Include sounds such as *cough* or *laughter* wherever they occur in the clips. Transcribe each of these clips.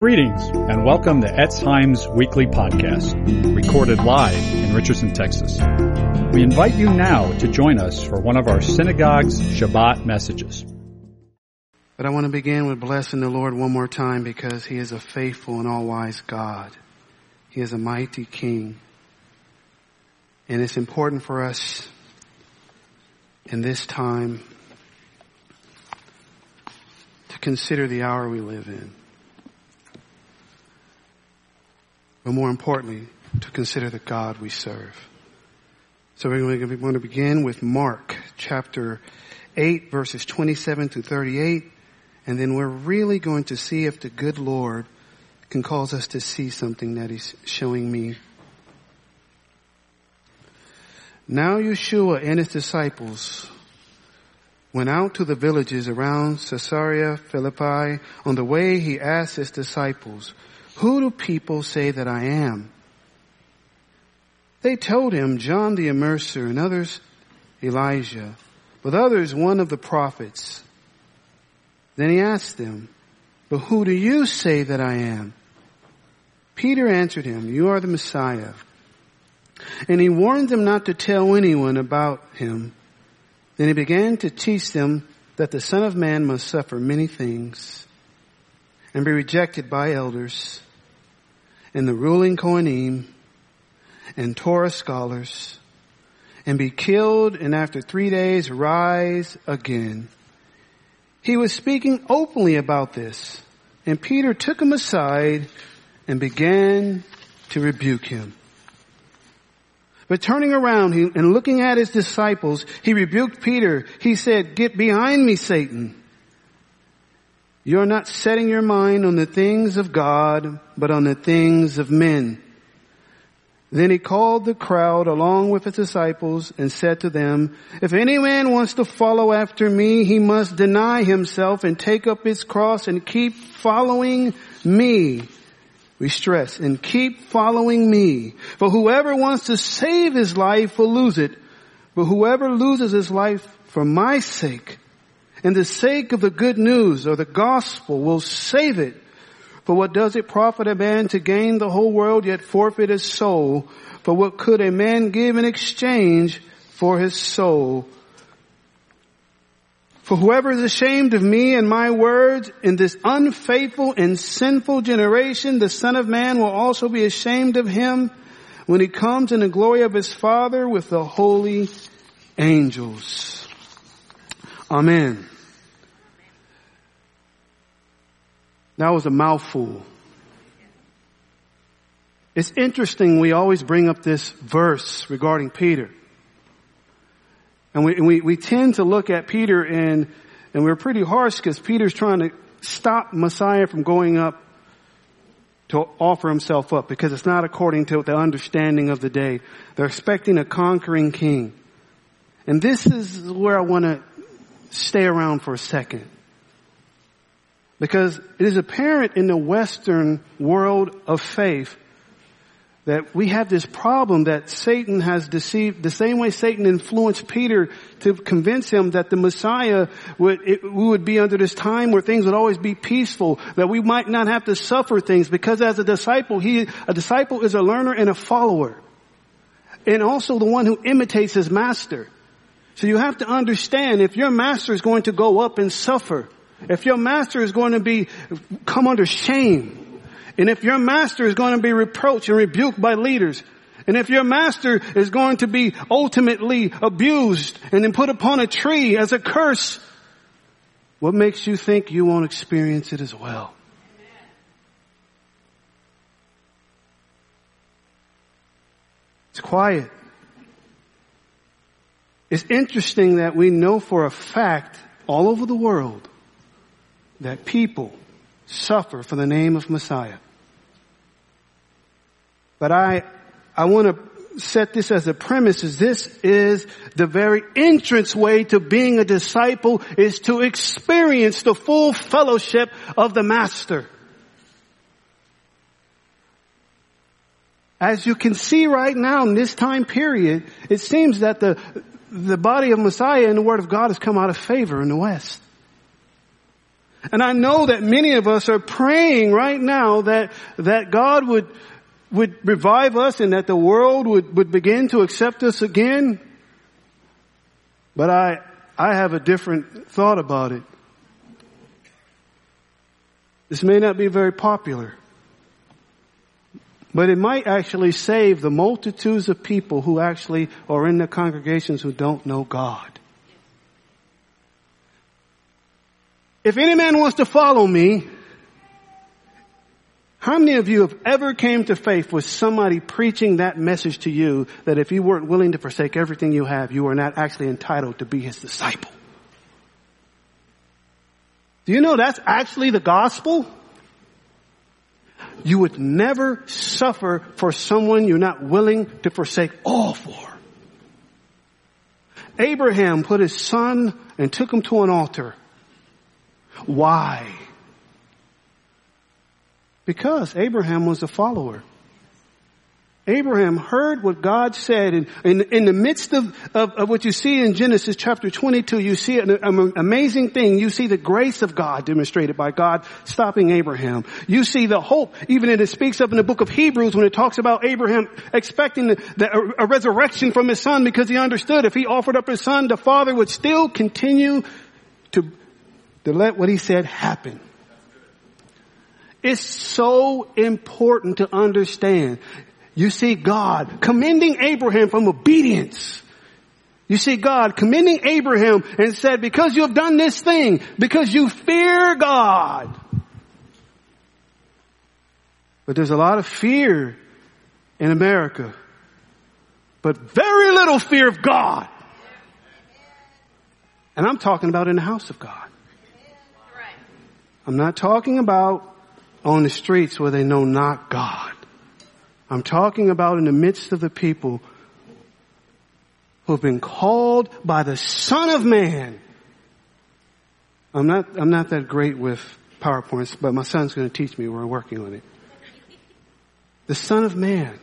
Greetings and welcome to Etz Chaim's weekly podcast, recorded live in Richardson, Texas. We invite you now to join us for one of our synagogue's Shabbat messages. But I want to begin with blessing the Lord one more time because He is a faithful and all-wise God. He is a mighty King. And it's important for us in this time to consider the hour we live in. But more importantly, to consider the God we serve. So we're going to begin with Mark chapter 8 verses 27 to 38 and then we're really going to see if the good Lord can cause us to see something that he's showing me. Now Yeshua and his disciples went out to the villages around Caesarea Philippi. On the way he asked his disciples, who do people say that I am? They told him John the Immerser and others Elijah, but others one of the prophets. Then he asked them, but who do you say that I am? Peter answered him, you are the Messiah. And he warned them not to tell anyone about him. Then he began to teach them that the Son of Man must suffer many things and be rejected by elders and the ruling Kohanim and Torah scholars and be killed and after three days rise again. He was speaking openly about this and Peter took him aside and began to rebuke him. But turning around and looking at his disciples, he rebuked Peter. He said, get behind me, Satan. You're not setting your mind on the things of God, but on the things of men. Then he called the crowd along with his disciples and said to them, if any man wants to follow after me, he must deny himself and take up his cross and keep following me. We stress, and keep following me. For whoever wants to save his life will lose it, but whoever loses his life for my sake and the sake of the good news or the gospel will save it. For what does it profit a man to gain the whole world yet forfeit his soul? For what could a man give in exchange for his soul? For whoever is ashamed of me and my words in this unfaithful and sinful generation, the son of man will also be ashamed of him when he comes in the glory of his father with the holy angels. Amen. That was a mouthful. It's interesting we always bring up this verse regarding Peter. And we, we, we tend to look at Peter and, and we're pretty harsh because Peter's trying to stop Messiah from going up to offer himself up because it's not according to the understanding of the day. They're expecting a conquering king. And this is where I want to stay around for a second. Because it is apparent in the Western world of faith that we have this problem that Satan has deceived, the same way Satan influenced Peter to convince him that the Messiah would, it, would be under this time where things would always be peaceful, that we might not have to suffer things because as a disciple, he, a disciple is a learner and a follower. And also the one who imitates his master. So you have to understand if your master is going to go up and suffer, if your master is going to be, come under shame, and if your master is going to be reproached and rebuked by leaders, and if your master is going to be ultimately abused and then put upon a tree as a curse, what makes you think you won't experience it as well? It's quiet. It's interesting that we know for a fact all over the world that people suffer for the name of Messiah. But I, I want to set this as a premise is this is the very entrance way to being a disciple is to experience the full fellowship of the master. As you can see right now in this time period, it seems that the, the body of Messiah and the Word of God has come out of favor in the West. And I know that many of us are praying right now that, that God would, would revive us and that the world would, would begin to accept us again. But I, I have a different thought about it. This may not be very popular, but it might actually save the multitudes of people who actually are in the congregations who don't know God. If any man wants to follow me, how many of you have ever came to faith with somebody preaching that message to you that if you weren't willing to forsake everything you have, you are not actually entitled to be his disciple? Do you know that's actually the gospel? You would never suffer for someone you're not willing to forsake all for. Abraham put his son and took him to an altar why? Because Abraham was a follower. Abraham heard what God said and in, the midst of, of, of, what you see in Genesis chapter 22, you see an, an, amazing thing. You see the grace of God demonstrated by God stopping Abraham. You see the hope, even as it speaks of in the book of Hebrews when it talks about Abraham expecting the, the, a resurrection from his son because he understood if he offered up his son, the father would still continue to to let what he said happen. It's so important to understand. You see God commending Abraham from obedience. You see God commending Abraham and said, because you have done this thing, because you fear God. But there's a lot of fear in America, but very little fear of God. And I'm talking about in the house of God. I'm not talking about on the streets where they know not God. I'm talking about in the midst of the people who have been called by the Son of Man. I'm not, I'm not that great with PowerPoints, but my son's going to teach me. We're working on it. The Son of Man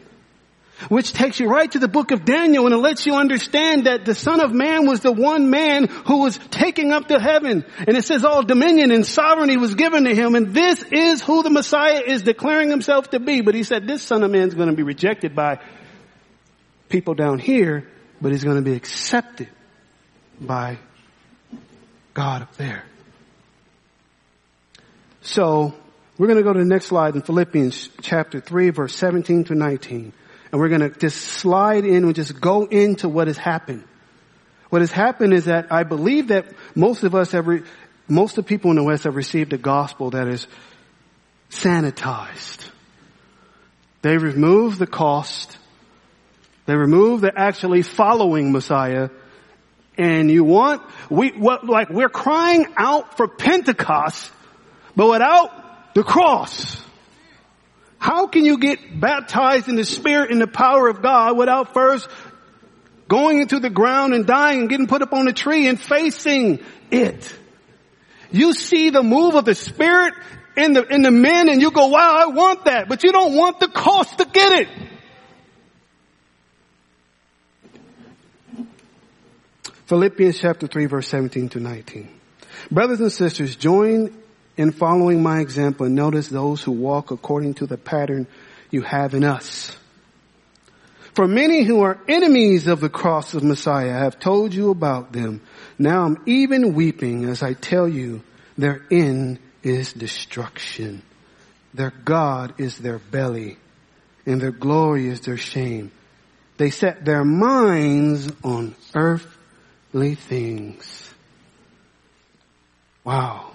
which takes you right to the book of Daniel and it lets you understand that the son of man was the one man who was taking up to heaven. And it says all dominion and sovereignty was given to him. And this is who the Messiah is declaring himself to be. But he said this son of man is going to be rejected by people down here, but he's going to be accepted by God up there. So we're going to go to the next slide in Philippians chapter 3 verse 17 to 19. And we're going to just slide in and just go into what has happened. What has happened is that I believe that most of us have, re- most of the people in the West have received a gospel that is sanitized. They remove the cost. They remove the actually following Messiah. And you want, we, what, like we're crying out for Pentecost, but without the cross. How can you get baptized in the Spirit and the power of God without first going into the ground and dying and getting put up on a tree and facing it? You see the move of the Spirit in the, in the men and you go, wow, I want that, but you don't want the cost to get it. Philippians chapter 3 verse 17 to 19. Brothers and sisters, join in following my example, notice those who walk according to the pattern you have in us. For many who are enemies of the cross of Messiah have told you about them. Now I'm even weeping as I tell you their end is destruction. Their God is their belly and their glory is their shame. They set their minds on earthly things. Wow.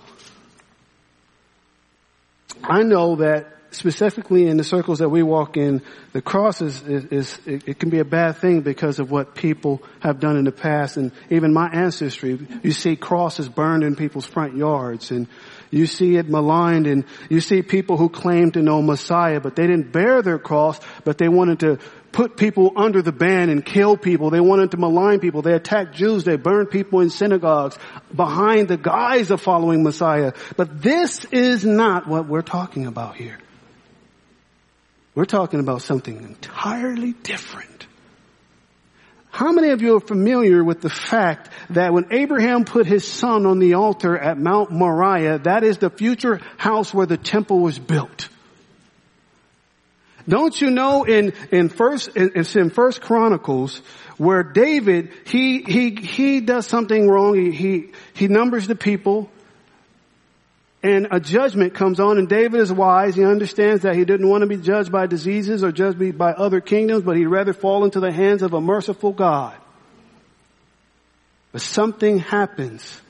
I know that specifically in the circles that we walk in, the cross is, is, is it, it, can be a bad thing because of what people have done in the past and even my ancestry. You see crosses burned in people's front yards and you see it maligned and you see people who claim to know Messiah, but they didn't bear their cross, but they wanted to put people under the ban and kill people. They wanted to malign people. They attacked Jews. They burned people in synagogues behind the guise of following Messiah. But this is not what we're talking about here. We're talking about something entirely different. How many of you are familiar with the fact that when Abraham put his son on the altar at Mount Moriah, that is the future house where the temple was built? Don't you know in, in first, it's in first Chronicles where David, he, he, he does something wrong. He, he, he numbers the people and a judgment comes on and David is wise. He understands that he didn't want to be judged by diseases or judged by other kingdoms, but he'd rather fall into the hands of a merciful God. But something happens.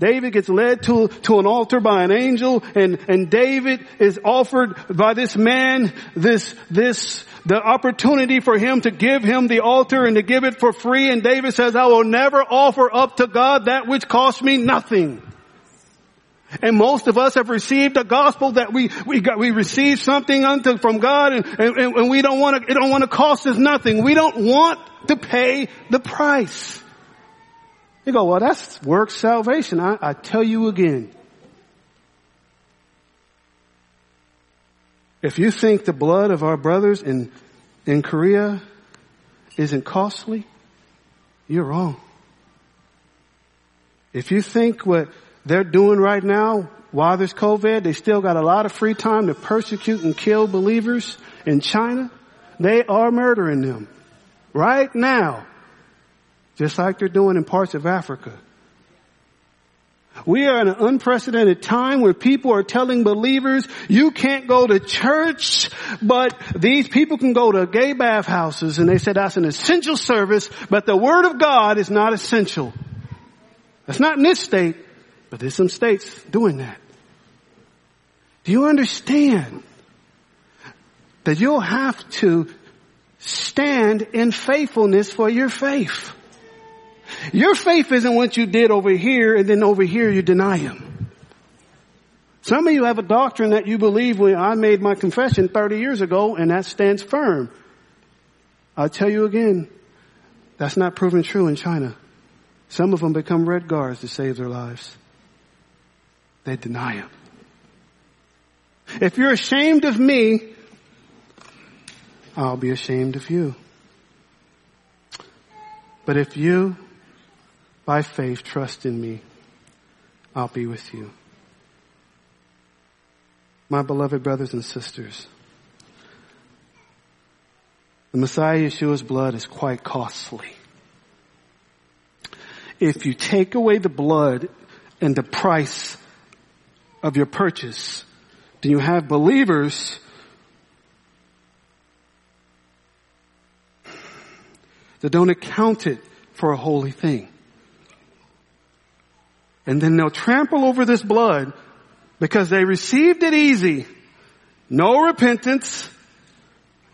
David gets led to, to an altar by an angel and, and David is offered by this man this, this, the opportunity for him to give him the altar and to give it for free. And David says, I will never offer up to God that which costs me nothing. And most of us have received a gospel that we, we got, we received something unto, from God and, and, and we don't want to, it don't want to cost us nothing. We don't want to pay the price. You go, well, that's work salvation. I, I tell you again. If you think the blood of our brothers in, in Korea isn't costly, you're wrong. If you think what they're doing right now while there's COVID. They still got a lot of free time to persecute and kill believers in China. They are murdering them right now, just like they're doing in parts of Africa. We are in an unprecedented time where people are telling believers, you can't go to church, but these people can go to gay bathhouses and they said that's an essential service, but the Word of God is not essential. That's not in this state. But there's some states doing that. Do you understand that you'll have to stand in faithfulness for your faith? Your faith isn't what you did over here and then over here you deny him. Some of you have a doctrine that you believe when I made my confession 30 years ago and that stands firm. I'll tell you again, that's not proven true in China. Some of them become red guards to save their lives. They deny him. If you're ashamed of me, I'll be ashamed of you. But if you, by faith, trust in me, I'll be with you. My beloved brothers and sisters, the Messiah Yeshua's blood is quite costly. If you take away the blood and the price of your purchase? Do you have believers that don't account it for a holy thing? And then they'll trample over this blood because they received it easy. No repentance.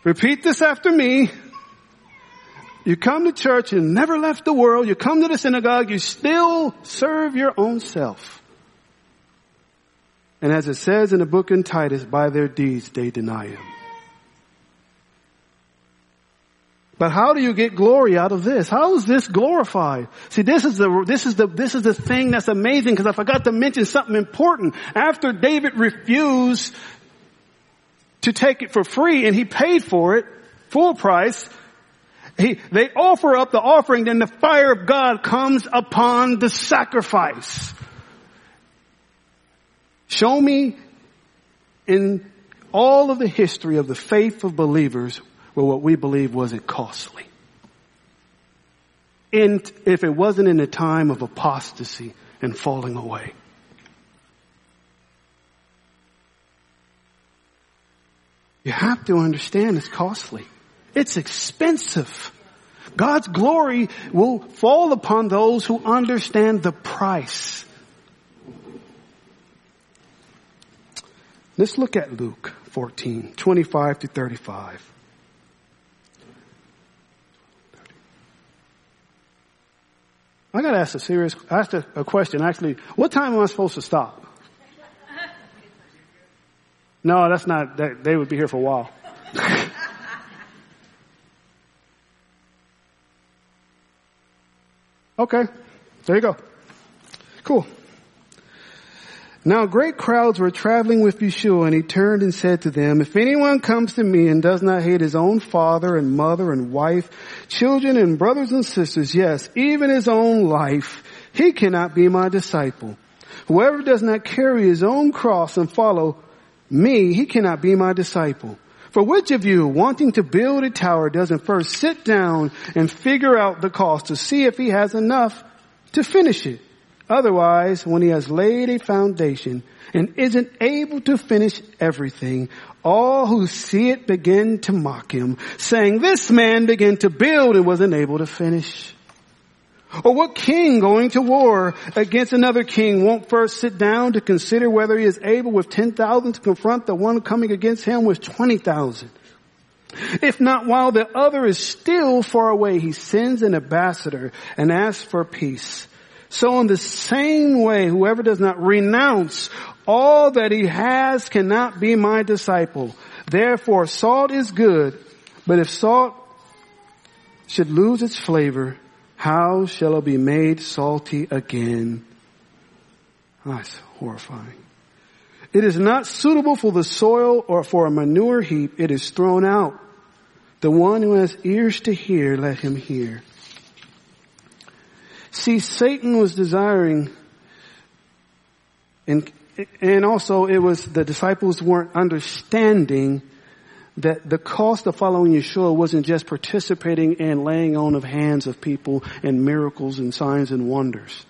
Repeat this after me. You come to church and never left the world. You come to the synagogue. You still serve your own self. And as it says in the book in Titus, by their deeds they deny him. But how do you get glory out of this? How is this glorified? See, this is the, this is the, this is the thing that's amazing because I forgot to mention something important. After David refused to take it for free and he paid for it, full price, he, they offer up the offering, then the fire of God comes upon the sacrifice. Show me in all of the history of the faith of believers where what we believe wasn't costly. And if it wasn't in a time of apostasy and falling away. You have to understand it's costly. It's expensive. God's glory will fall upon those who understand the price. Let's look at Luke 14, 25 to 35. I gotta ask a serious, ask a, a question actually. What time am I supposed to stop? No, that's not, that, they would be here for a while. *laughs* okay. There you go. Cool. Now great crowds were traveling with Yeshua and he turned and said to them, if anyone comes to me and does not hate his own father and mother and wife, children and brothers and sisters, yes, even his own life, he cannot be my disciple. Whoever does not carry his own cross and follow me, he cannot be my disciple. For which of you, wanting to build a tower, doesn't first sit down and figure out the cost to see if he has enough to finish it? Otherwise, when he has laid a foundation and isn't able to finish everything, all who see it begin to mock him, saying, this man began to build and wasn't able to finish. Or what king going to war against another king won't first sit down to consider whether he is able with 10,000 to confront the one coming against him with 20,000? If not while the other is still far away, he sends an ambassador and asks for peace. So in the same way, whoever does not renounce all that he has cannot be my disciple. Therefore, salt is good, but if salt should lose its flavor, how shall it be made salty again? Ah, That's horrifying. It is not suitable for the soil or for a manure heap. It is thrown out. The one who has ears to hear, let him hear. See, Satan was desiring, and, and also it was the disciples weren't understanding that the cost of following Yeshua wasn't just participating in laying on of hands of people and miracles and signs and wonders.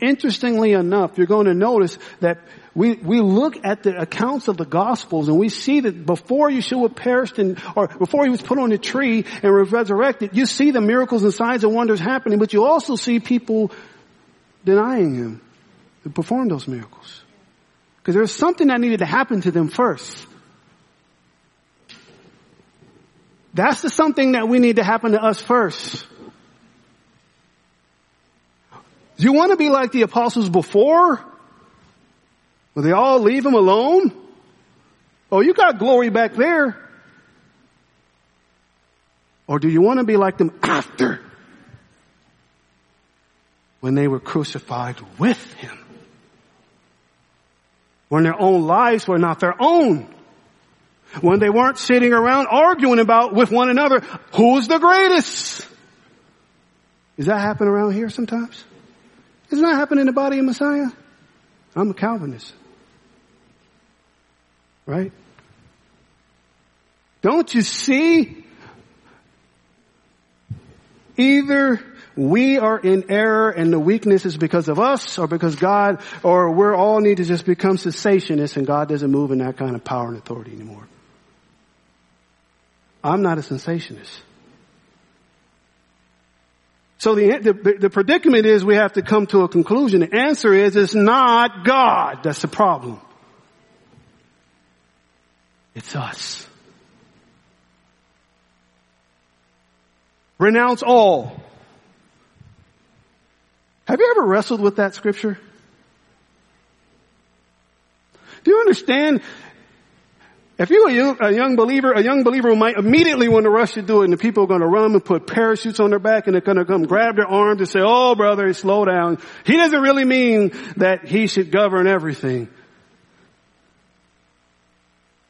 Interestingly enough, you're going to notice that we, we look at the accounts of the Gospels and we see that before Yeshua perished and, or before he was put on a tree and resurrected, you see the miracles and signs and wonders happening, but you also see people denying him who performed those miracles. Because there was something that needed to happen to them first. That's the something that we need to happen to us first. Do you want to be like the apostles before? Will they all leave him alone? Oh, you got glory back there. Or do you want to be like them after? When they were crucified with him. When their own lives were not their own. When they weren't sitting around arguing about with one another, who's the greatest? Does that happen around here sometimes? Does that happen in the body of Messiah? I'm a Calvinist. Right? Don't you see? Either we are in error and the weakness is because of us or because God, or we're all need to just become cessationists and God doesn't move in that kind of power and authority anymore. I'm not a cessationist. So the, the, the, predicament is we have to come to a conclusion. The answer is it's not God that's the problem. It's us. Renounce all. Have you ever wrestled with that scripture? Do you understand if you're a young, a young, believer, a young believer might immediately want to rush to do it and the people are going to run and put parachutes on their back and they're going to come grab their arms and say, oh brother, slow down. He doesn't really mean that he should govern everything.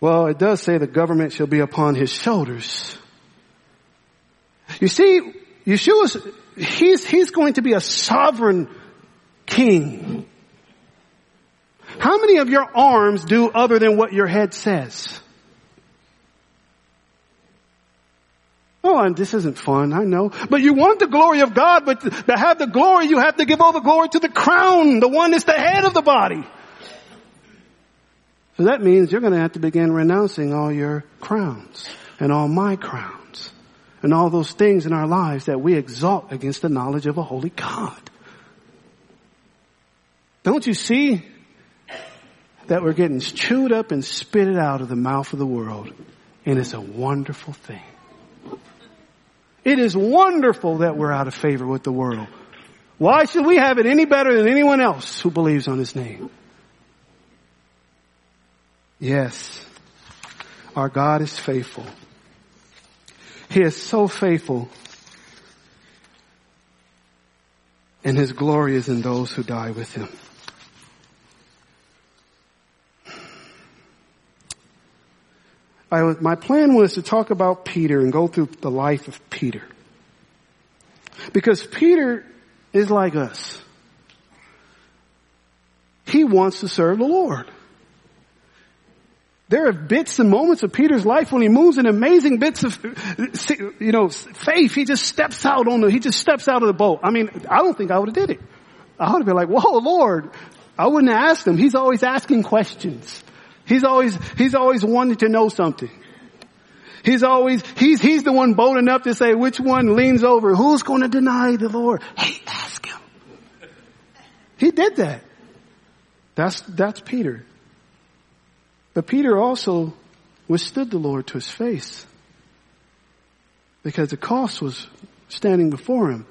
Well, it does say the government shall be upon his shoulders. You see, Yeshua's, he's, he's going to be a sovereign king. How many of your arms do other than what your head says? Oh, and this isn't fun, I know. But you want the glory of God, but to have the glory, you have to give all the glory to the crown, the one that's the head of the body. So that means you're going to have to begin renouncing all your crowns and all my crowns and all those things in our lives that we exalt against the knowledge of a holy God. Don't you see that we're getting chewed up and spitted out of the mouth of the world. And it's a wonderful thing. It is wonderful that we're out of favor with the world. Why should we have it any better than anyone else who believes on his name? Yes, our God is faithful. He is so faithful. And his glory is in those who die with him. I, my plan was to talk about Peter and go through the life of Peter. Because Peter is like us. He wants to serve the Lord. There are bits and moments of Peter's life when he moves in amazing bits of, you know, faith. He just steps out on the, he just steps out of the boat. I mean, I don't think I would have did it. I would have been like, whoa, Lord. I wouldn't have asked him. He's always asking questions. He's always, he's always wanting to know something. He's always, he's, he's the one bold enough to say which one leans over. Who's going to deny the Lord? Hey, ask him. He did that. That's, that's Peter. But Peter also withstood the Lord to his face because the cost was standing before him.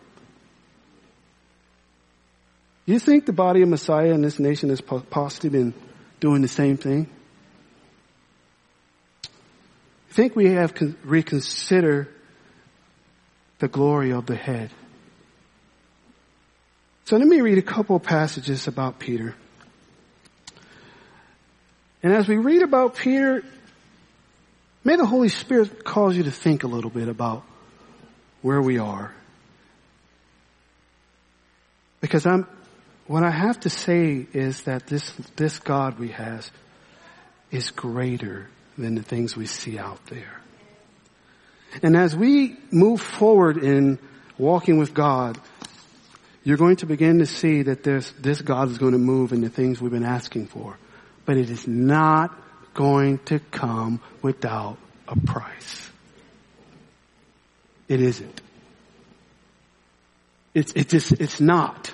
You think the body of Messiah in this nation has possibly been doing the same thing? I think we have to reconsider the glory of the head. So let me read a couple passages about Peter. And as we read about Peter, may the Holy Spirit cause you to think a little bit about where we are. Because I'm, what I have to say is that this, this God we have is greater than the things we see out there. And as we move forward in walking with God, you're going to begin to see that this, this God is going to move in the things we've been asking for but it is not going to come without a price. It isn't. It's, it just, it's not.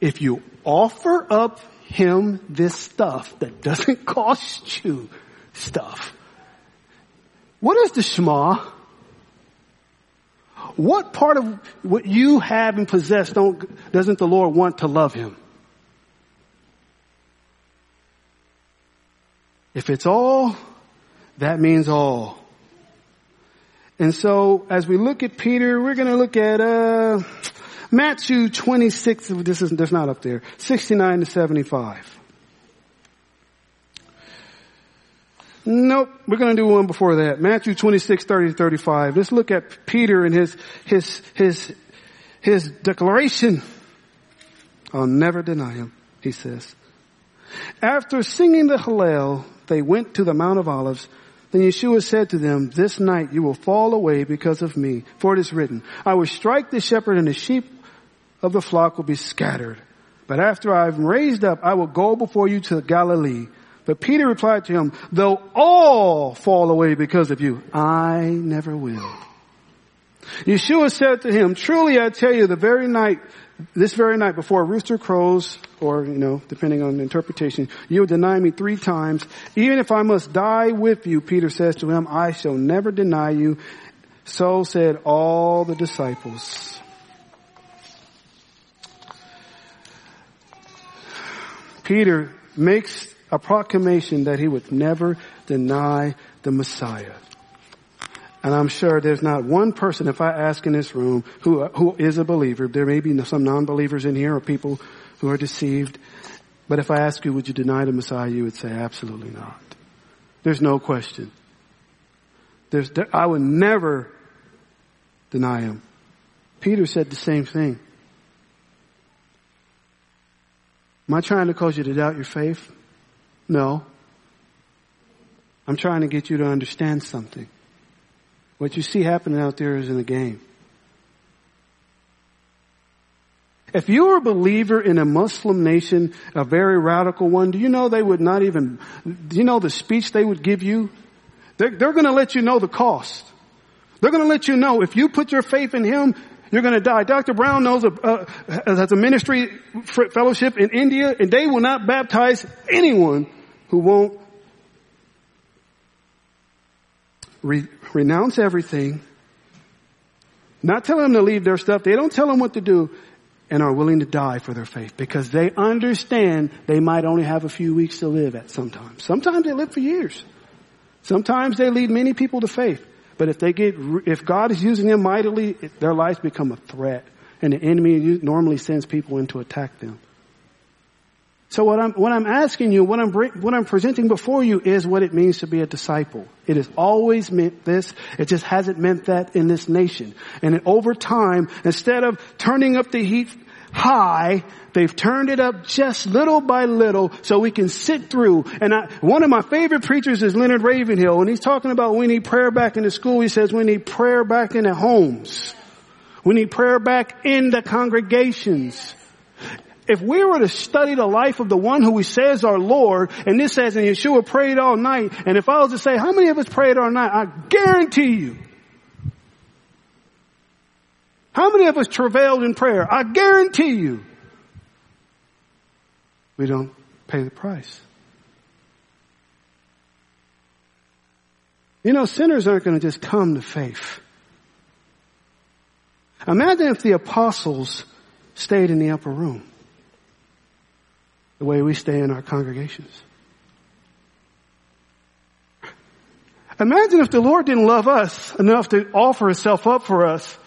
If you offer up him this stuff that doesn't *laughs* cost you stuff, what is the Shema? What part of what you have and possess don't, doesn't the Lord want to love him? If it's all, that means all. And so as we look at Peter, we're going to look at uh, Matthew 26. This is that's not up there. 69 to 75. Nope, we're going to do one before that. Matthew 26, 30 to 35. Let's look at Peter and his his his his declaration. I'll never deny him, he says. After singing the Hallel, they went to the Mount of Olives. Then Yeshua said to them, this night you will fall away because of me, for it is written, I will strike the shepherd and the sheep of the flock will be scattered. But after I've raised up, I will go before you to Galilee. But Peter replied to him, though all fall away because of you, I never will. Yeshua said to him, truly I tell you, the very night this very night before a rooster crows, or, you know, depending on interpretation, you will deny me three times. Even if I must die with you, Peter says to him, I shall never deny you. So said all the disciples. Peter makes a proclamation that he would never deny the Messiah. And I'm sure there's not one person, if I ask in this room, who, who is a believer, there may be some non-believers in here or people who are deceived, but if I ask you, would you deny the Messiah, you would say, absolutely not. There's no question. There's, I would never deny him. Peter said the same thing. Am I trying to cause you to doubt your faith? No. I'm trying to get you to understand something. What you see happening out there is in a game. If you were a believer in a Muslim nation, a very radical one, do you know they would not even, do you know the speech they would give you? They're, they're to let you know the cost. They're to let you know if you put your faith in Him, you're to die. Dr. Brown knows a, uh, has a ministry fellowship in India, and they will not baptize anyone who won't re- renounce everything, not telling them to leave their stuff. They don't tell them what to do and are willing to die for their faith because they understand they might only have a few weeks to live at sometimes. Sometimes they live for years. Sometimes they lead many people to faith. But if they get, if God is using them mightily, their lives become a threat. And the enemy normally sends people in to attack them. So what I'm, what I'm asking you, what I'm, what I'm presenting before you is what it means to be a disciple. It has always meant this. It just hasn't meant that in this nation. And over time, instead of turning up the heat high, they've turned it up just little by little so we can sit through. And I, one of my favorite preachers is Leonard Ravenhill. and he's talking about we need prayer back in the school, he says we need prayer back in the homes. We need prayer back in the congregations if we were to study the life of the one who we say is our Lord, and this says, and Yeshua prayed all night, and if I was to say, how many of us prayed all night? I guarantee you. How many of us travailed in prayer? I guarantee you. We don't pay the price. You know, sinners aren't going to just come to faith. Imagine if the apostles stayed in the upper room the way we stay in our congregations. Imagine if the Lord didn't love us enough to offer himself up for us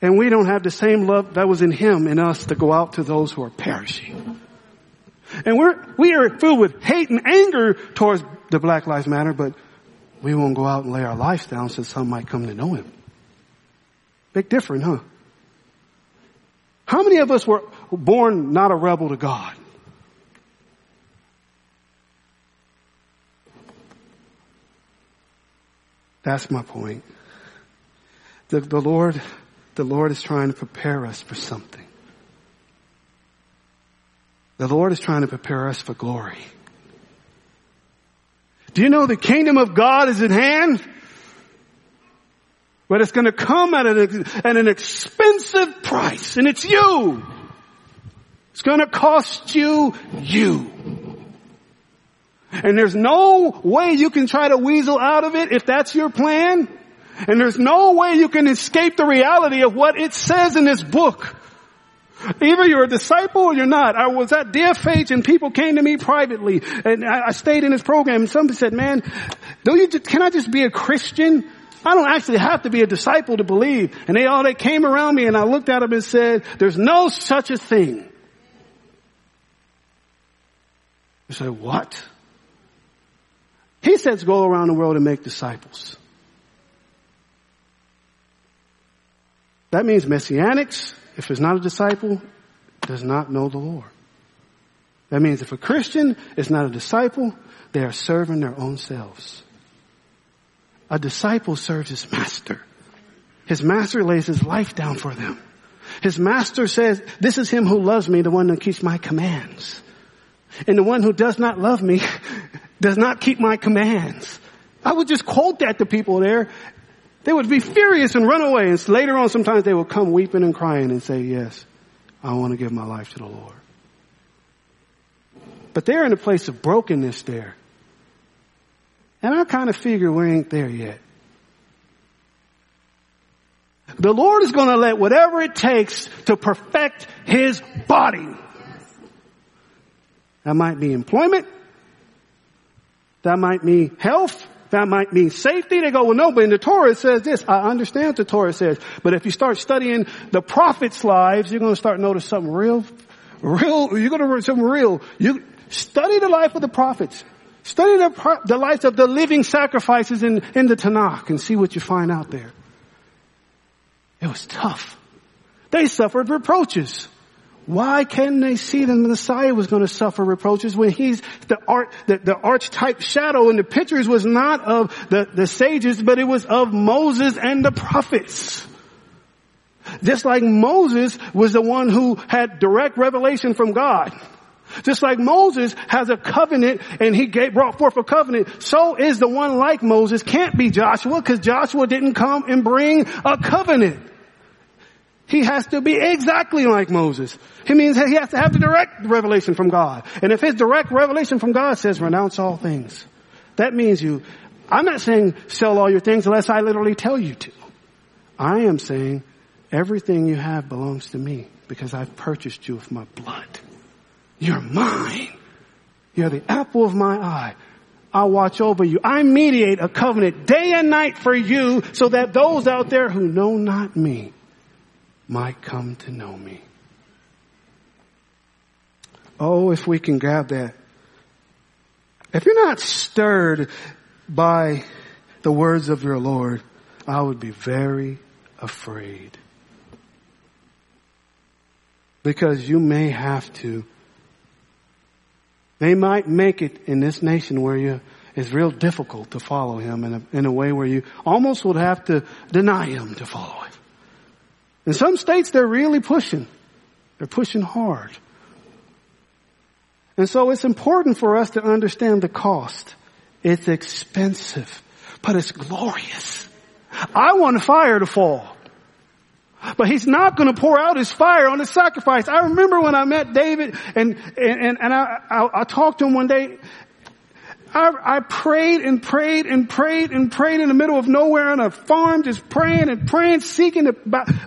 and we don't have the same love that was in him in us to go out to those who are perishing. And we're, we are filled with hate and anger towards the Black Lives Matter, but we won't go out and lay our lives down so some might come to know him. Big difference, huh? How many of us were born not a rebel to God? That's my point. The, the Lord, the Lord is trying to prepare us for something. The Lord is trying to prepare us for glory. Do you know the kingdom of God is at hand? But it's going to come at an, at an expensive price, and it's you. It's going to cost you you. And there's no way you can try to weasel out of it if that's your plan. And there's no way you can escape the reality of what it says in this book. Either you're a disciple or you're not. I was at DFH and people came to me privately and I, stayed in this program and somebody said, man, don't you just, can I just be a Christian? I don't actually have to be a disciple to believe. And they all, they came around me and I looked at them and said, there's no such a thing. I said, what? He says go around the world and make disciples. That means messianics, if it's not a disciple, does not know the Lord. That means if a Christian is not a disciple, they are serving their own selves. A disciple serves his master. His master lays his life down for them. His master says, this is him who loves me, the one that keeps my commands. And the one who does not love me does not keep my commands. I would just quote that to people there. They would be furious and run away. And later on, sometimes they would come weeping and crying and say, yes, I want to give my life to the Lord. But they're in a place of brokenness there. And I kind of figure we ain't there yet. The Lord is going to let whatever it takes to perfect His body. That might be employment. That might mean health. That might mean safety. They go, well, no, but in the Torah it says this. I understand the Torah says. But if you start studying the prophets' lives, you're going to start notice something real, real, you're going to learn something real. You study the life of the prophets. Study the, the lives of the living sacrifices in, in the Tanakh and see what you find out there. It was tough. They suffered reproaches. Why can they see that the Messiah was going to suffer reproaches when he's the art, the, the archetype shadow and the pictures was not of the, the sages, but it was of Moses and the prophets. Just like Moses was the one who had direct revelation from God. Just like Moses has a covenant and he gave, brought forth a covenant, so is the one like Moses can't be Joshua because Joshua didn't come and bring a covenant. He has to be exactly like Moses. He means he has to have the direct revelation from God. And if his direct revelation from God says renounce all things, that means you, I'm not saying sell all your things unless I literally tell you to. I am saying everything you have belongs to me because I've purchased you with my blood. You're mine. You're the apple of my eye. I'll watch over you. I mediate a covenant day and night for you so that those out there who know not me might come to know me. Oh, if we can grab that. If you're not stirred by the words of your Lord, I would be very afraid. Because you may have to. They might make it in this nation where you, it's real difficult to follow him in a, in a way where you almost would have to deny him to follow him. In some states they're really pushing. They're pushing hard. And so it's important for us to understand the cost. It's expensive, but it's glorious. I want fire to fall. But he's not going to pour out his fire on the sacrifice. I remember when I met David and, and, and I, I, I talked to him one day I, I, prayed and prayed and prayed and prayed in the middle of nowhere on a farm, just praying and praying, seeking the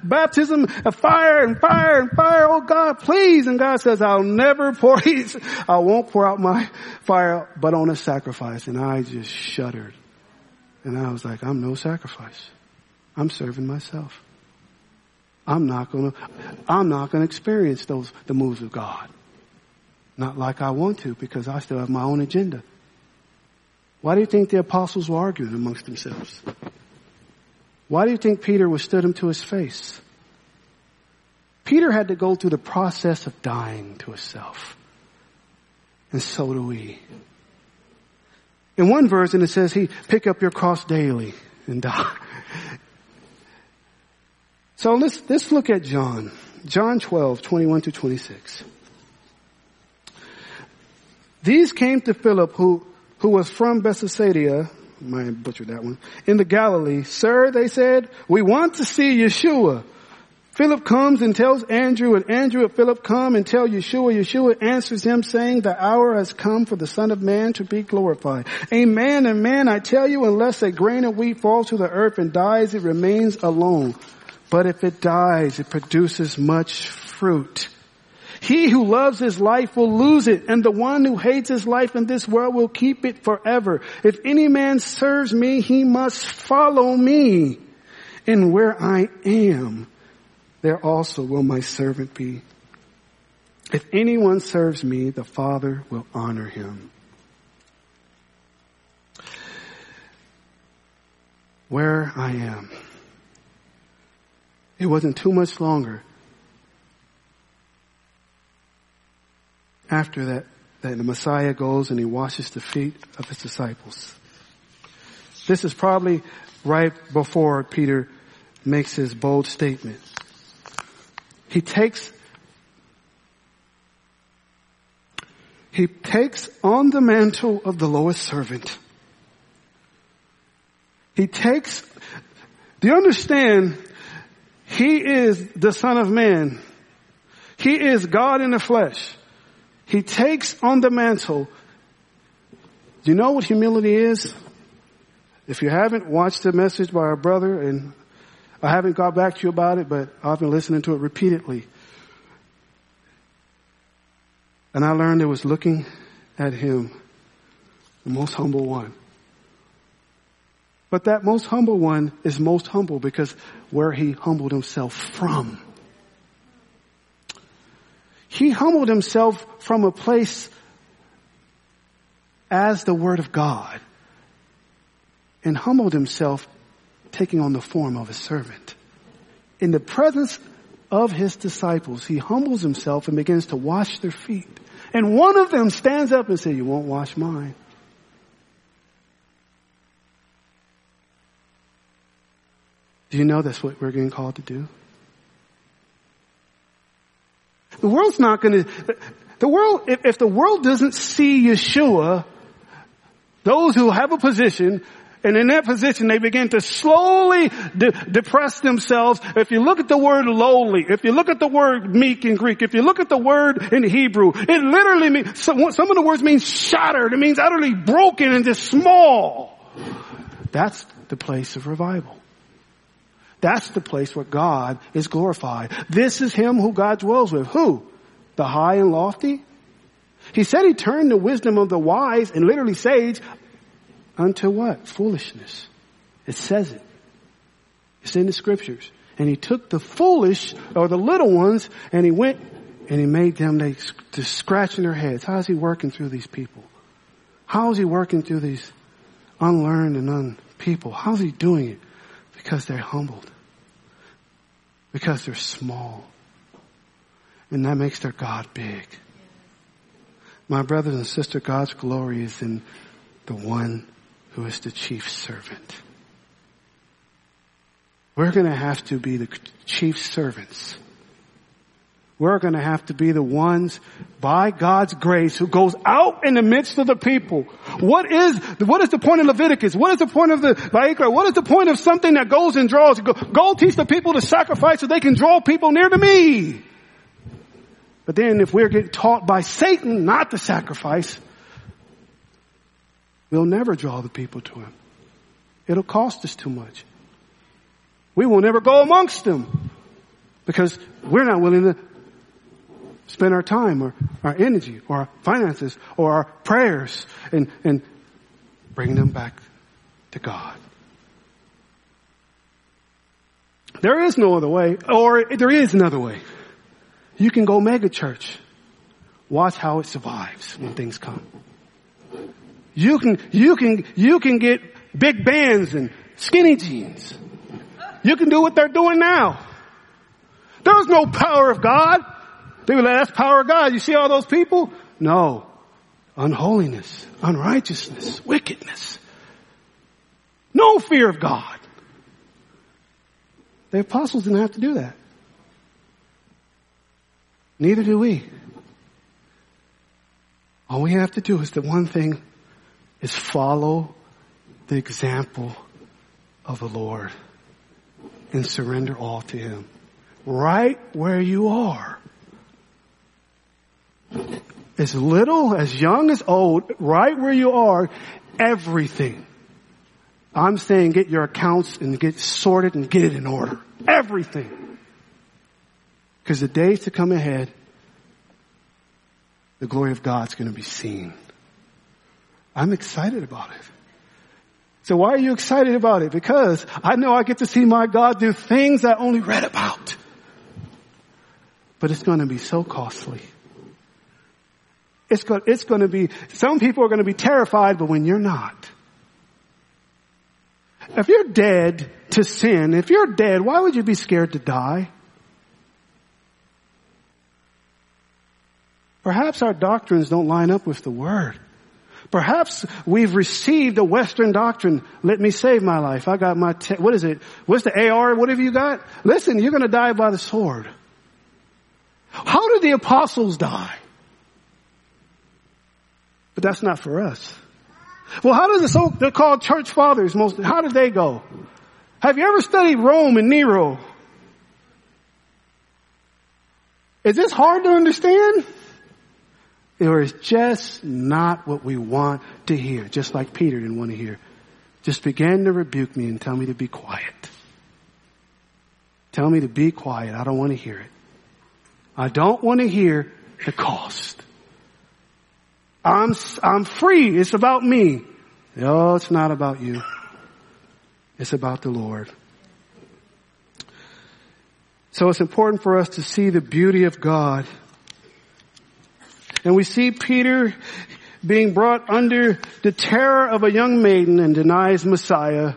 baptism of fire and fire and fire. Oh God, please. And God says, I'll never pour, *laughs* I won't pour out my fire, but on a sacrifice. And I just shuddered. And I was like, I'm no sacrifice. I'm serving myself. I'm not gonna, I'm not gonna experience those, the moves of God. Not like I want to because I still have my own agenda. Why do you think the apostles were arguing amongst themselves? Why do you think Peter withstood him to his face? Peter had to go through the process of dying to himself. And so do we. In one version it says he pick up your cross daily and die. *laughs* So let's, let's look at John. John 12, 21 to 26. These came to Philip who who was from Bethsaida, I butchered that one, in the Galilee. Sir, they said, we want to see Yeshua. Philip comes and tells Andrew, and Andrew and Philip come and tell Yeshua. Yeshua answers him saying, the hour has come for the Son of Man to be glorified. Amen, and amen, I tell you, unless a grain of wheat falls to the earth and dies, it remains alone. But if it dies, it produces much fruit. He who loves his life will lose it, and the one who hates his life in this world will keep it forever. If any man serves me, he must follow me. And where I am, there also will my servant be. If anyone serves me, the Father will honor him. Where I am. It wasn't too much longer after that, that the Messiah goes and he washes the feet of his disciples. This is probably right before Peter makes his bold statement. He takes he takes on the mantle of the lowest servant. He takes, do you understand? He is the son of man. He is God in the flesh. He takes on the mantle. Do you know what humility is? If you haven't watched the message by our brother, and I haven't got back to you about it, but I've been listening to it repeatedly. And I learned it was looking at him, the most humble one. But that most humble one is most humble because where he humbled himself from. He humbled himself from a place as the Word of God and humbled himself taking on the form of a servant. In the presence of his disciples, he humbles himself and begins to wash their feet. And one of them stands up and says, you won't wash mine. Do you know that's what we're getting called to do? The world's not going to, the world, if, if the world doesn't see Yeshua, those who have a position, and in that position they begin to slowly de- depress themselves. If you look at the word lowly, if you look at the word meek in Greek, if you look at the word in Hebrew, it literally means, some, some of the words mean shattered. It means utterly broken and just small. That's the place of revival. That's the place where God is glorified. This is Him who God dwells with. Who? The high and lofty? He said He turned the wisdom of the wise and literally sage unto what? Foolishness. It says it. It's in the scriptures. And He took the foolish or the little ones and He went And he made them, they just scratching their heads. How is he working through these people? How is he working through these unlearned and un people? How is he doing it? Because they're humbled. Because they're small. And that makes their God big. My brothers and sisters, God's glory is in the one who is the chief servant. We're going to have to be the chief servants. We're going to have to be the ones by God's grace who goes out in the midst of the people. What is, what is the point of Leviticus? What is the point of the Vayikra? What is the point of something that goes and draws? Go, go teach the people to sacrifice so they can draw people near to me. But then if we're getting taught by Satan not to sacrifice, we'll never draw the people to him. It'll cost us too much. We will never go amongst them because we're not willing to spend our time or our energy or our finances or our prayers and, and bring them back to God. There is no other way, or there is another way. You can go mega church. Watch how it survives when things come. You can, you can, you can get big bands and skinny jeans. You can do what they're doing now. There's no power of God. They like, that's power of God. You see all those people? No. Unholiness, unrighteousness, wickedness. No fear of God. The apostles didn't have to do that. Neither do we. All we have to do is the one thing is follow the example of the Lord and surrender all to Him. Right where you are. As little, as young as old, right where you are, everything. I'm saying get your accounts and get sorted and get it in order. Everything. Because the days to come ahead, the glory of God's going to be seen. I'm excited about it. So why are you excited about it? Because I know I get to see my God do things I only read about. But it's going to be so costly. It's going, it's going to be, some people are going to be terrified, but when you're not. If you're dead to sin, if you're dead, why would you be scared to die? Perhaps our doctrines don't line up with the Word. Perhaps we've received a Western doctrine. Let me save my life. I got my, te- what is it? What's the AR? What have you got? Listen, you're going to die by the sword. How did the apostles die? But that's not for us. Well, how does the so, they're called church fathers most, how did they go? Have you ever studied Rome and Nero? Is this hard to understand? Or is just not what we want to hear, just like Peter didn't want to hear. Just began to rebuke me and tell me to be quiet. Tell me to be quiet. I don't want to hear it. I don't want to hear the cost. I'm, I'm free. It's about me. No, it's not about you. It's about the Lord. So it's important for us to see the beauty of God and we see Peter being brought under the terror of a young maiden and denies Messiah.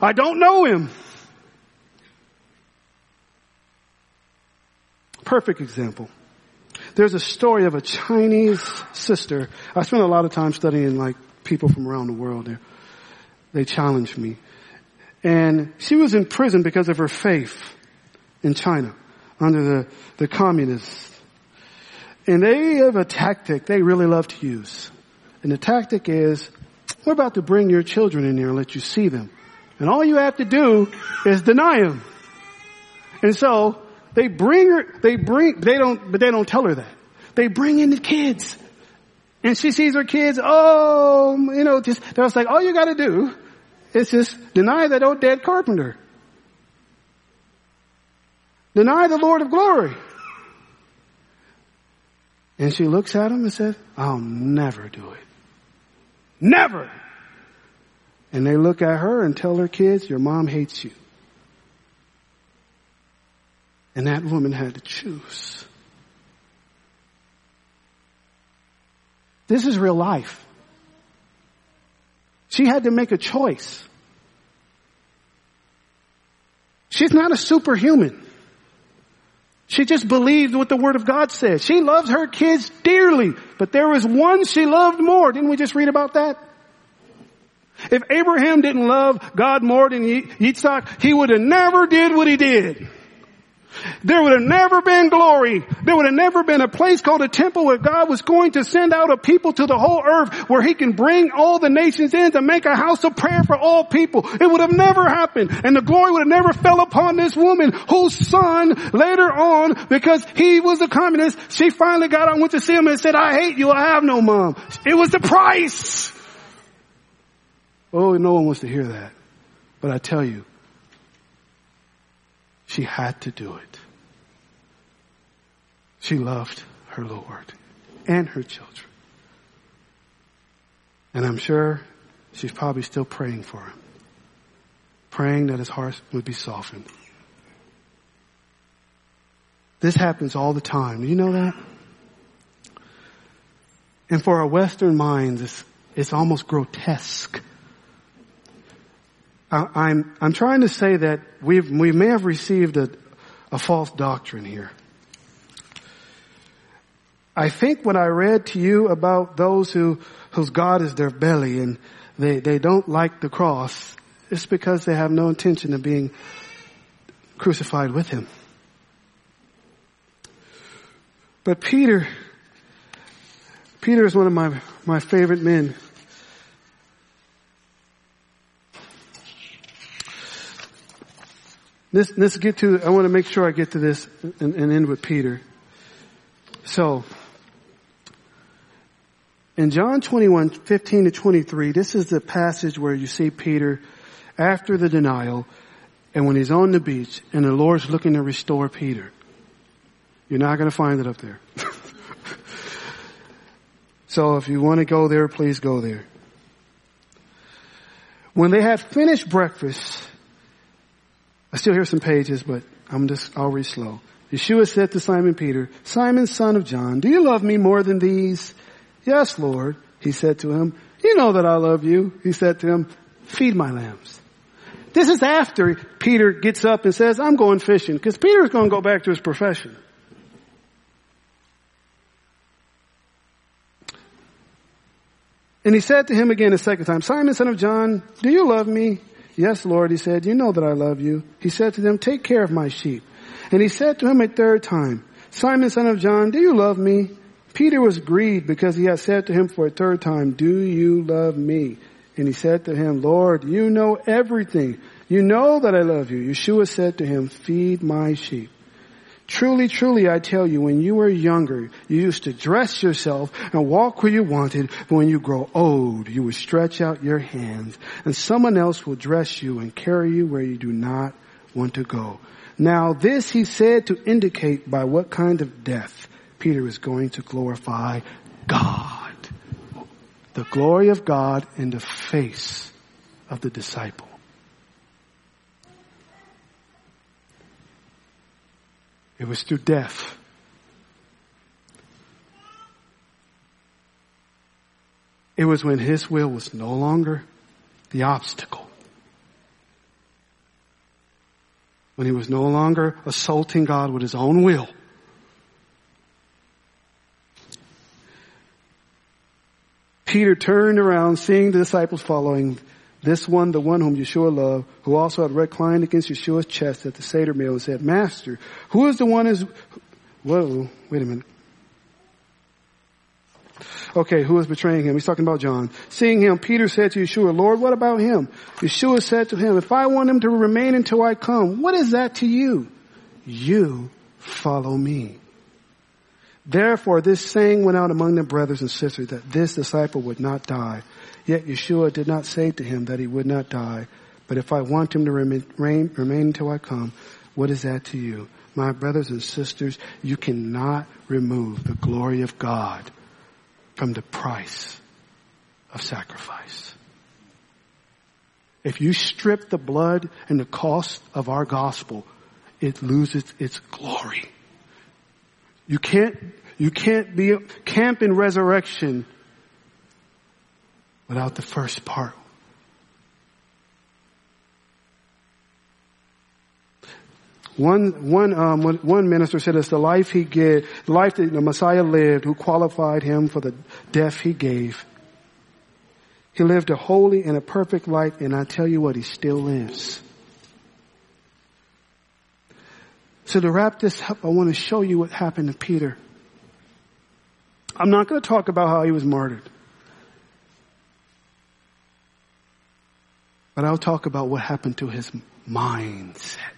I don't know him. Perfect example. There's a story of a Chinese sister. I spent a lot of time studying like people from around the world there. They challenged me. And she was in prison because of her faith in China under the, the communists and they have a tactic they really love to use. And the tactic is, we're about to bring your children in here and let you see them. And all you have to do is deny them. And so, they bring her, they bring, they don't, but they don't tell her that. They bring in the kids. And she sees her kids, oh, you know, just, they're like, all you gotta do is just deny that old dead carpenter. Deny the Lord of glory. And she looks at him and says, I'll never do it. Never! And they look at her and tell her kids, your mom hates you. And that woman had to choose. This is real life. She had to make a choice. She's not a superhuman. She just believed what the Word of God said. She loves her kids dearly, but there was one she loved more. Didn't we just read about that? If Abraham didn't love God more than Yitzhak, he would have never did what he did. There would have never been glory. There would have never been a place called a temple where God was going to send out a people to the whole earth where he can bring all the nations in to make a house of prayer for all people. It would have never happened. And the glory would have never fell upon this woman whose son later on, because he was a communist, she finally got out, went to see him and said, I hate you. I have no mom. It was the price. Oh, no one wants to hear that. But I tell you, she had to do it. She loved her Lord and her children. And I'm sure she's probably still praying for him. Praying that his heart would be softened. This happens all the time. Do you know that? And for our Western minds, it's, it's almost grotesque I'm, I'm trying to say that we've, we may have received a, a false doctrine here. I think what I read to you about those who, whose God is their belly and they, they don't like the cross, it's because they have no intention of being crucified with him. But Peter, Peter is one of my, my favorite men. Let's, let's get to, I want to make sure I get to this and, and end with Peter. So, in John 21, 15 to 23, this is the passage where you see Peter after the denial and when he's on the beach and the Lord's looking to restore Peter. You're not going to find it up there. *laughs* so if you want to go there, please go there. When they had finished breakfast, I still hear some pages, but I'm just, I'll read slow. Yeshua said to Simon Peter, Simon son of John, do you love me more than these? Yes, Lord. He said to him, you know that I love you. He said to him, feed my lambs. This is after Peter gets up and says, I'm going fishing, because Peter's going to go back to his profession. And he said to him again a second time, Simon son of John, do you love me? Yes, Lord, he said, you know that I love you. He said to them, take care of my sheep. And he said to him a third time, Simon son of John, do you love me? Peter was grieved because he had said to him for a third time, do you love me? And he said to him, Lord, you know everything. You know that I love you. Yeshua said to him, feed my sheep. Truly, truly, I tell you, when you were younger, you used to dress yourself and walk where you wanted, but when you grow old, you will stretch out your hands, and someone else will dress you and carry you where you do not want to go. Now this he said to indicate by what kind of death Peter is going to glorify God. The glory of God in the face of the disciple. It was through death. It was when his will was no longer the obstacle. When he was no longer assaulting God with his own will. Peter turned around, seeing the disciples following, this one, the one whom Yeshua loved, who also had reclined against Yeshua's chest at the Seder meal and said, Master, who is the one is, whoa, wait a minute. Okay, who is betraying him? He's talking about John. Seeing him, Peter said to Yeshua, Lord, what about him? Yeshua said to him, if I want him to remain until I come, what is that to you? You follow me. Therefore, this saying went out among the brothers and sisters that this disciple would not die. Yet Yeshua did not say to him that he would not die. But if I want him to remain, remain until I come, what is that to you? My brothers and sisters, you cannot remove the glory of God from the price of sacrifice. If you strip the blood and the cost of our gospel, it loses its glory. You can't, you can't be camp in resurrection without the first part. One, one, um, one minister said it's the life he gave, the life that the Messiah lived who qualified him for the death he gave. He lived a holy and a perfect life and I tell you what, he still lives. So to wrap this up, I want to show you what happened to Peter. I'm not going to talk about how he was martyred. But I'll talk about what happened to his mindset.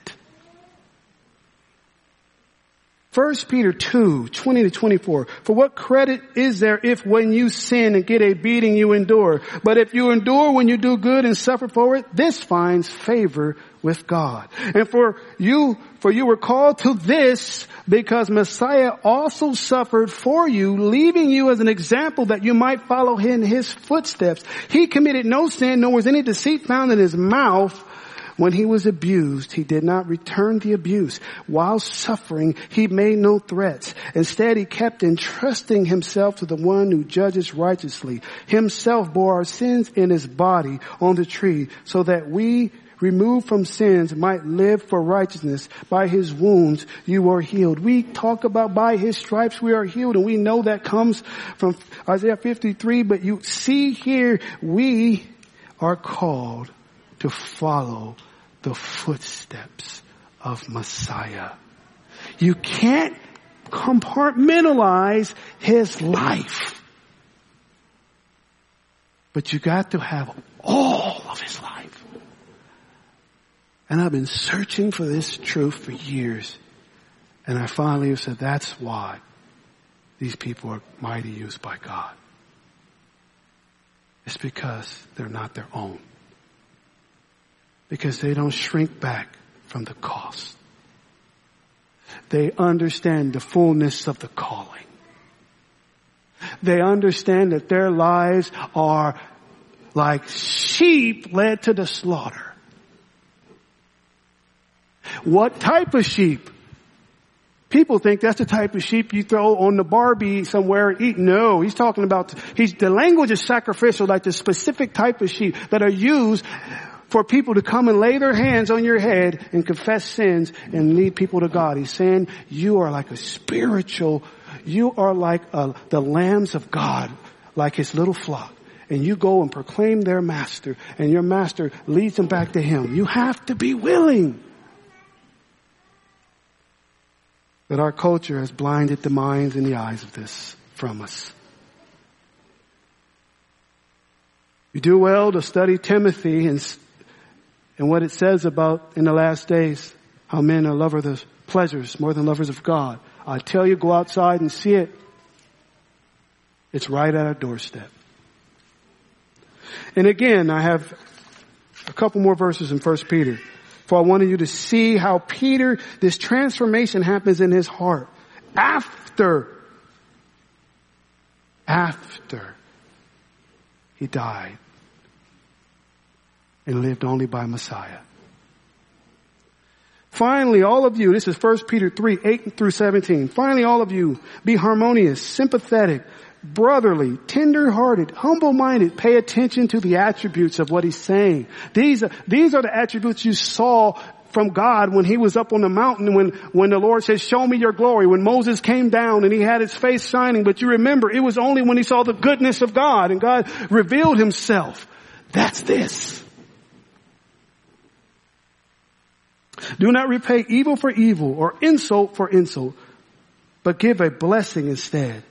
1 Peter 2, 20 to 24. For what credit is there if when you sin and get a beating you endure? But if you endure when you do good and suffer for it, this finds favor with God. And for you, for you were called to this because Messiah also suffered for you, leaving you as an example that you might follow in his footsteps. He committed no sin, nor was any deceit found in his mouth. When he was abused, he did not return the abuse. While suffering, he made no threats. Instead, he kept entrusting himself to the one who judges righteously. Himself bore our sins in his body on the tree so that we removed from sins might live for righteousness. By his wounds you are healed. We talk about by his stripes we are healed and we know that comes from Isaiah 53, but you see here we are called to follow the footsteps of Messiah. You can't compartmentalize his life. But you got to have all of his life. And I've been searching for this truth for years. And I finally said, that's why these people are mighty used by God. It's because they're not their own because they don't shrink back from the cost. They understand the fullness of the calling. They understand that their lives are like sheep led to the slaughter. What type of sheep? People think that's the type of sheep you throw on the Barbie somewhere and eat. No, he's talking about, he's, the language is sacrificial, like the specific type of sheep that are used for people to come and lay their hands on your head and confess sins and lead people to God. He's saying you are like a spiritual, you are like a, the lambs of God, like his little flock. And you go and proclaim their master and your master leads them back to him. You have to be willing. But our culture has blinded the minds and the eyes of this from us. You do well to study Timothy and and what it says about in the last days, how men are lovers of pleasures more than lovers of God. I tell you, go outside and see it. It's right at our doorstep. And again, I have a couple more verses in 1 Peter. For I wanted you to see how Peter, this transformation happens in his heart. After, after he died and lived only by Messiah. Finally, all of you, this is 1 Peter 3, 8 through 17. Finally, all of you, be harmonious, sympathetic, brotherly, tender-hearted, humble-minded. Pay attention to the attributes of what he's saying. These, these are the attributes you saw from God when he was up on the mountain when, when the Lord said, show me your glory. When Moses came down and he had his face shining, but you remember it was only when he saw the goodness of God and God revealed himself. That's this. Do not repay evil for evil or insult for insult, but give a blessing instead.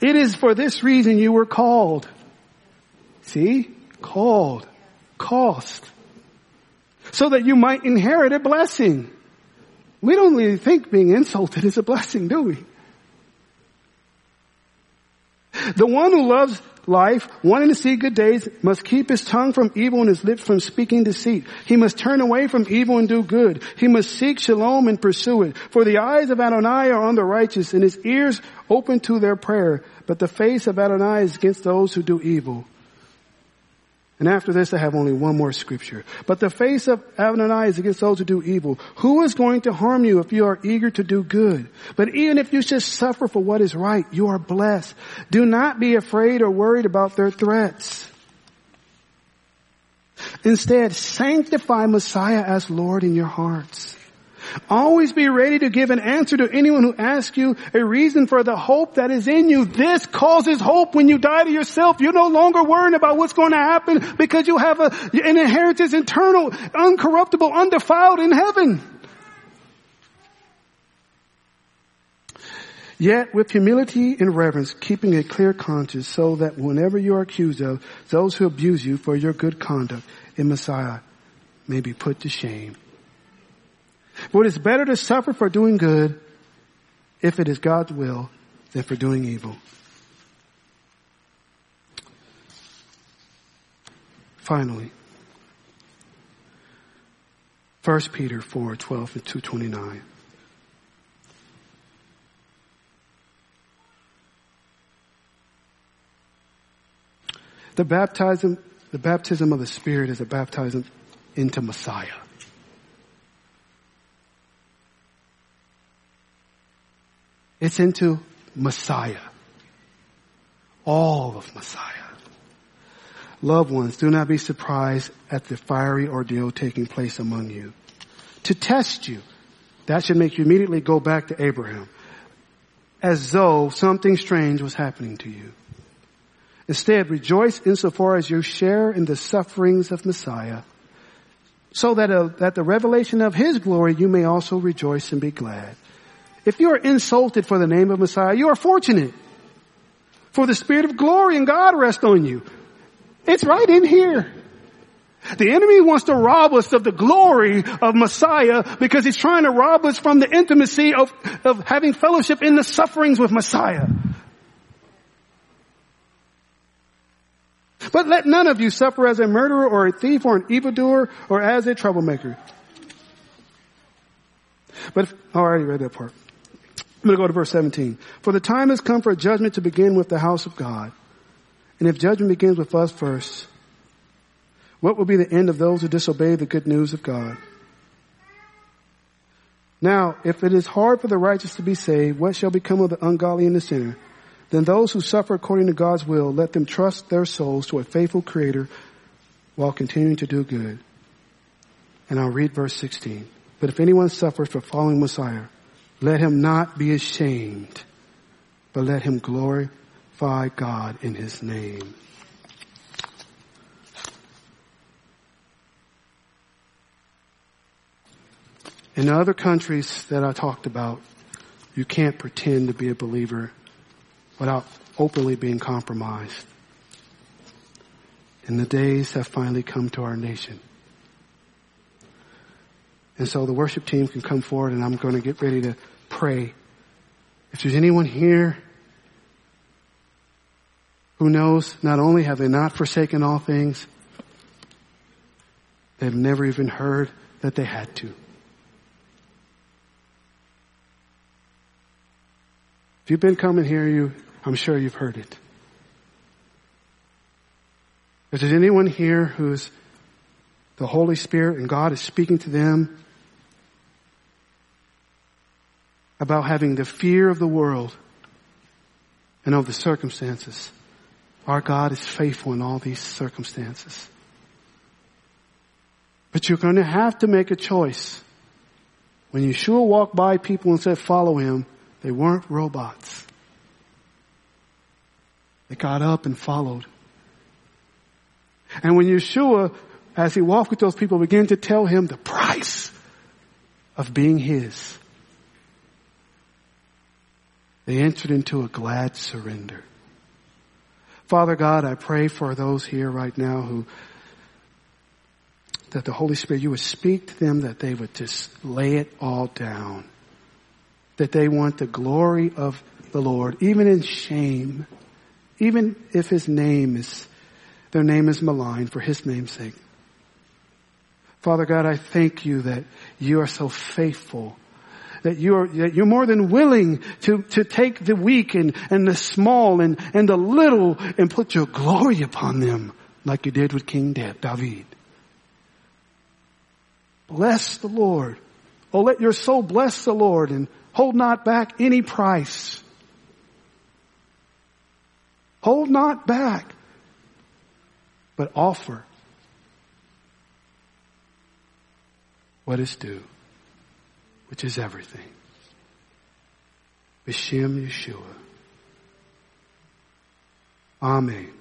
It is for this reason you were called. See? Called. Cost. So that you might inherit a blessing. We don't really think being insulted is a blessing, do we? The one who loves life, wanting to see good days, must keep his tongue from evil and his lips from speaking deceit. He must turn away from evil and do good. He must seek shalom and pursue it. For the eyes of Adonai are on the righteous and his ears open to their prayer. But the face of Adonai is against those who do evil. And after this, I have only one more scripture. But the face of Adonai is against those who do evil. Who is going to harm you if you are eager to do good? But even if you should suffer for what is right, you are blessed. Do not be afraid or worried about their threats. Instead, sanctify Messiah as Lord in your hearts. Always be ready to give an answer to anyone who asks you a reason for the hope that is in you. This causes hope when you die to yourself. You're no longer worrying about what's going to happen because you have a, an inheritance eternal, uncorruptible, undefiled in heaven. Yet with humility and reverence, keeping a clear conscience so that whenever you are accused of, those who abuse you for your good conduct in Messiah may be put to shame. For it is better to suffer for doing good if it is God's will than for doing evil. Finally, 1 Peter 4, 12 and 229. The baptism, the baptism of the Spirit is a baptism into Messiah. It's into Messiah. All of Messiah. Loved ones, do not be surprised at the fiery ordeal taking place among you. To test you, that should make you immediately go back to Abraham, as though something strange was happening to you. Instead, rejoice insofar as you share in the sufferings of Messiah, so that, uh, that the revelation of His glory you may also rejoice and be glad. If you are insulted for the name of Messiah, you are fortunate. For the Spirit of glory and God rest on you. It's right in here. The enemy wants to rob us of the glory of Messiah because he's trying to rob us from the intimacy of, of having fellowship in the sufferings with Messiah. But let none of you suffer as a murderer or a thief or an evildoer or as a troublemaker. But if, oh, I already read that part. I'm going to go to verse 17. For the time has come for judgment to begin with the house of God. And if judgment begins with us first, what will be the end of those who disobey the good news of God? Now, if it is hard for the righteous to be saved, what shall become of the ungodly and the sinner? Then those who suffer according to God's will, let them trust their souls to a faithful creator while continuing to do good. And I'll read verse 16. But if anyone suffers for following Messiah, let him not be ashamed, but let him glorify God in his name. In other countries that I talked about, you can't pretend to be a believer without openly being compromised. And the days have finally come to our nation. And so the worship team can come forward and I'm going to get ready to pray. If there's anyone here who knows not only have they not forsaken all things, they've never even heard that they had to. If you've been coming here, you, I'm sure you've heard it. If there's anyone here who's the Holy Spirit and God is speaking to them about having the fear of the world and of the circumstances. Our God is faithful in all these circumstances. But you're going to have to make a choice. When Yeshua walked by people and said, follow him, they weren't robots. They got up and followed. And when Yeshua, as he walked with those people, began to tell him the price of being his, they entered into a glad surrender. Father God, I pray for those here right now who, that the Holy Spirit, you would speak to them, that they would just lay it all down. That they want the glory of the Lord, even in shame, even if His name is, their name is maligned for His name's sake. Father God, I thank you that you are so faithful that you're, that you're more than willing to, to take the weak and, and the small and, and the little and put your glory upon them like you did with King David. Bless the Lord. Oh, let your soul bless the Lord and hold not back any price. Hold not back, but offer what is due, which is everything. B'Shem Yeshua. Amen.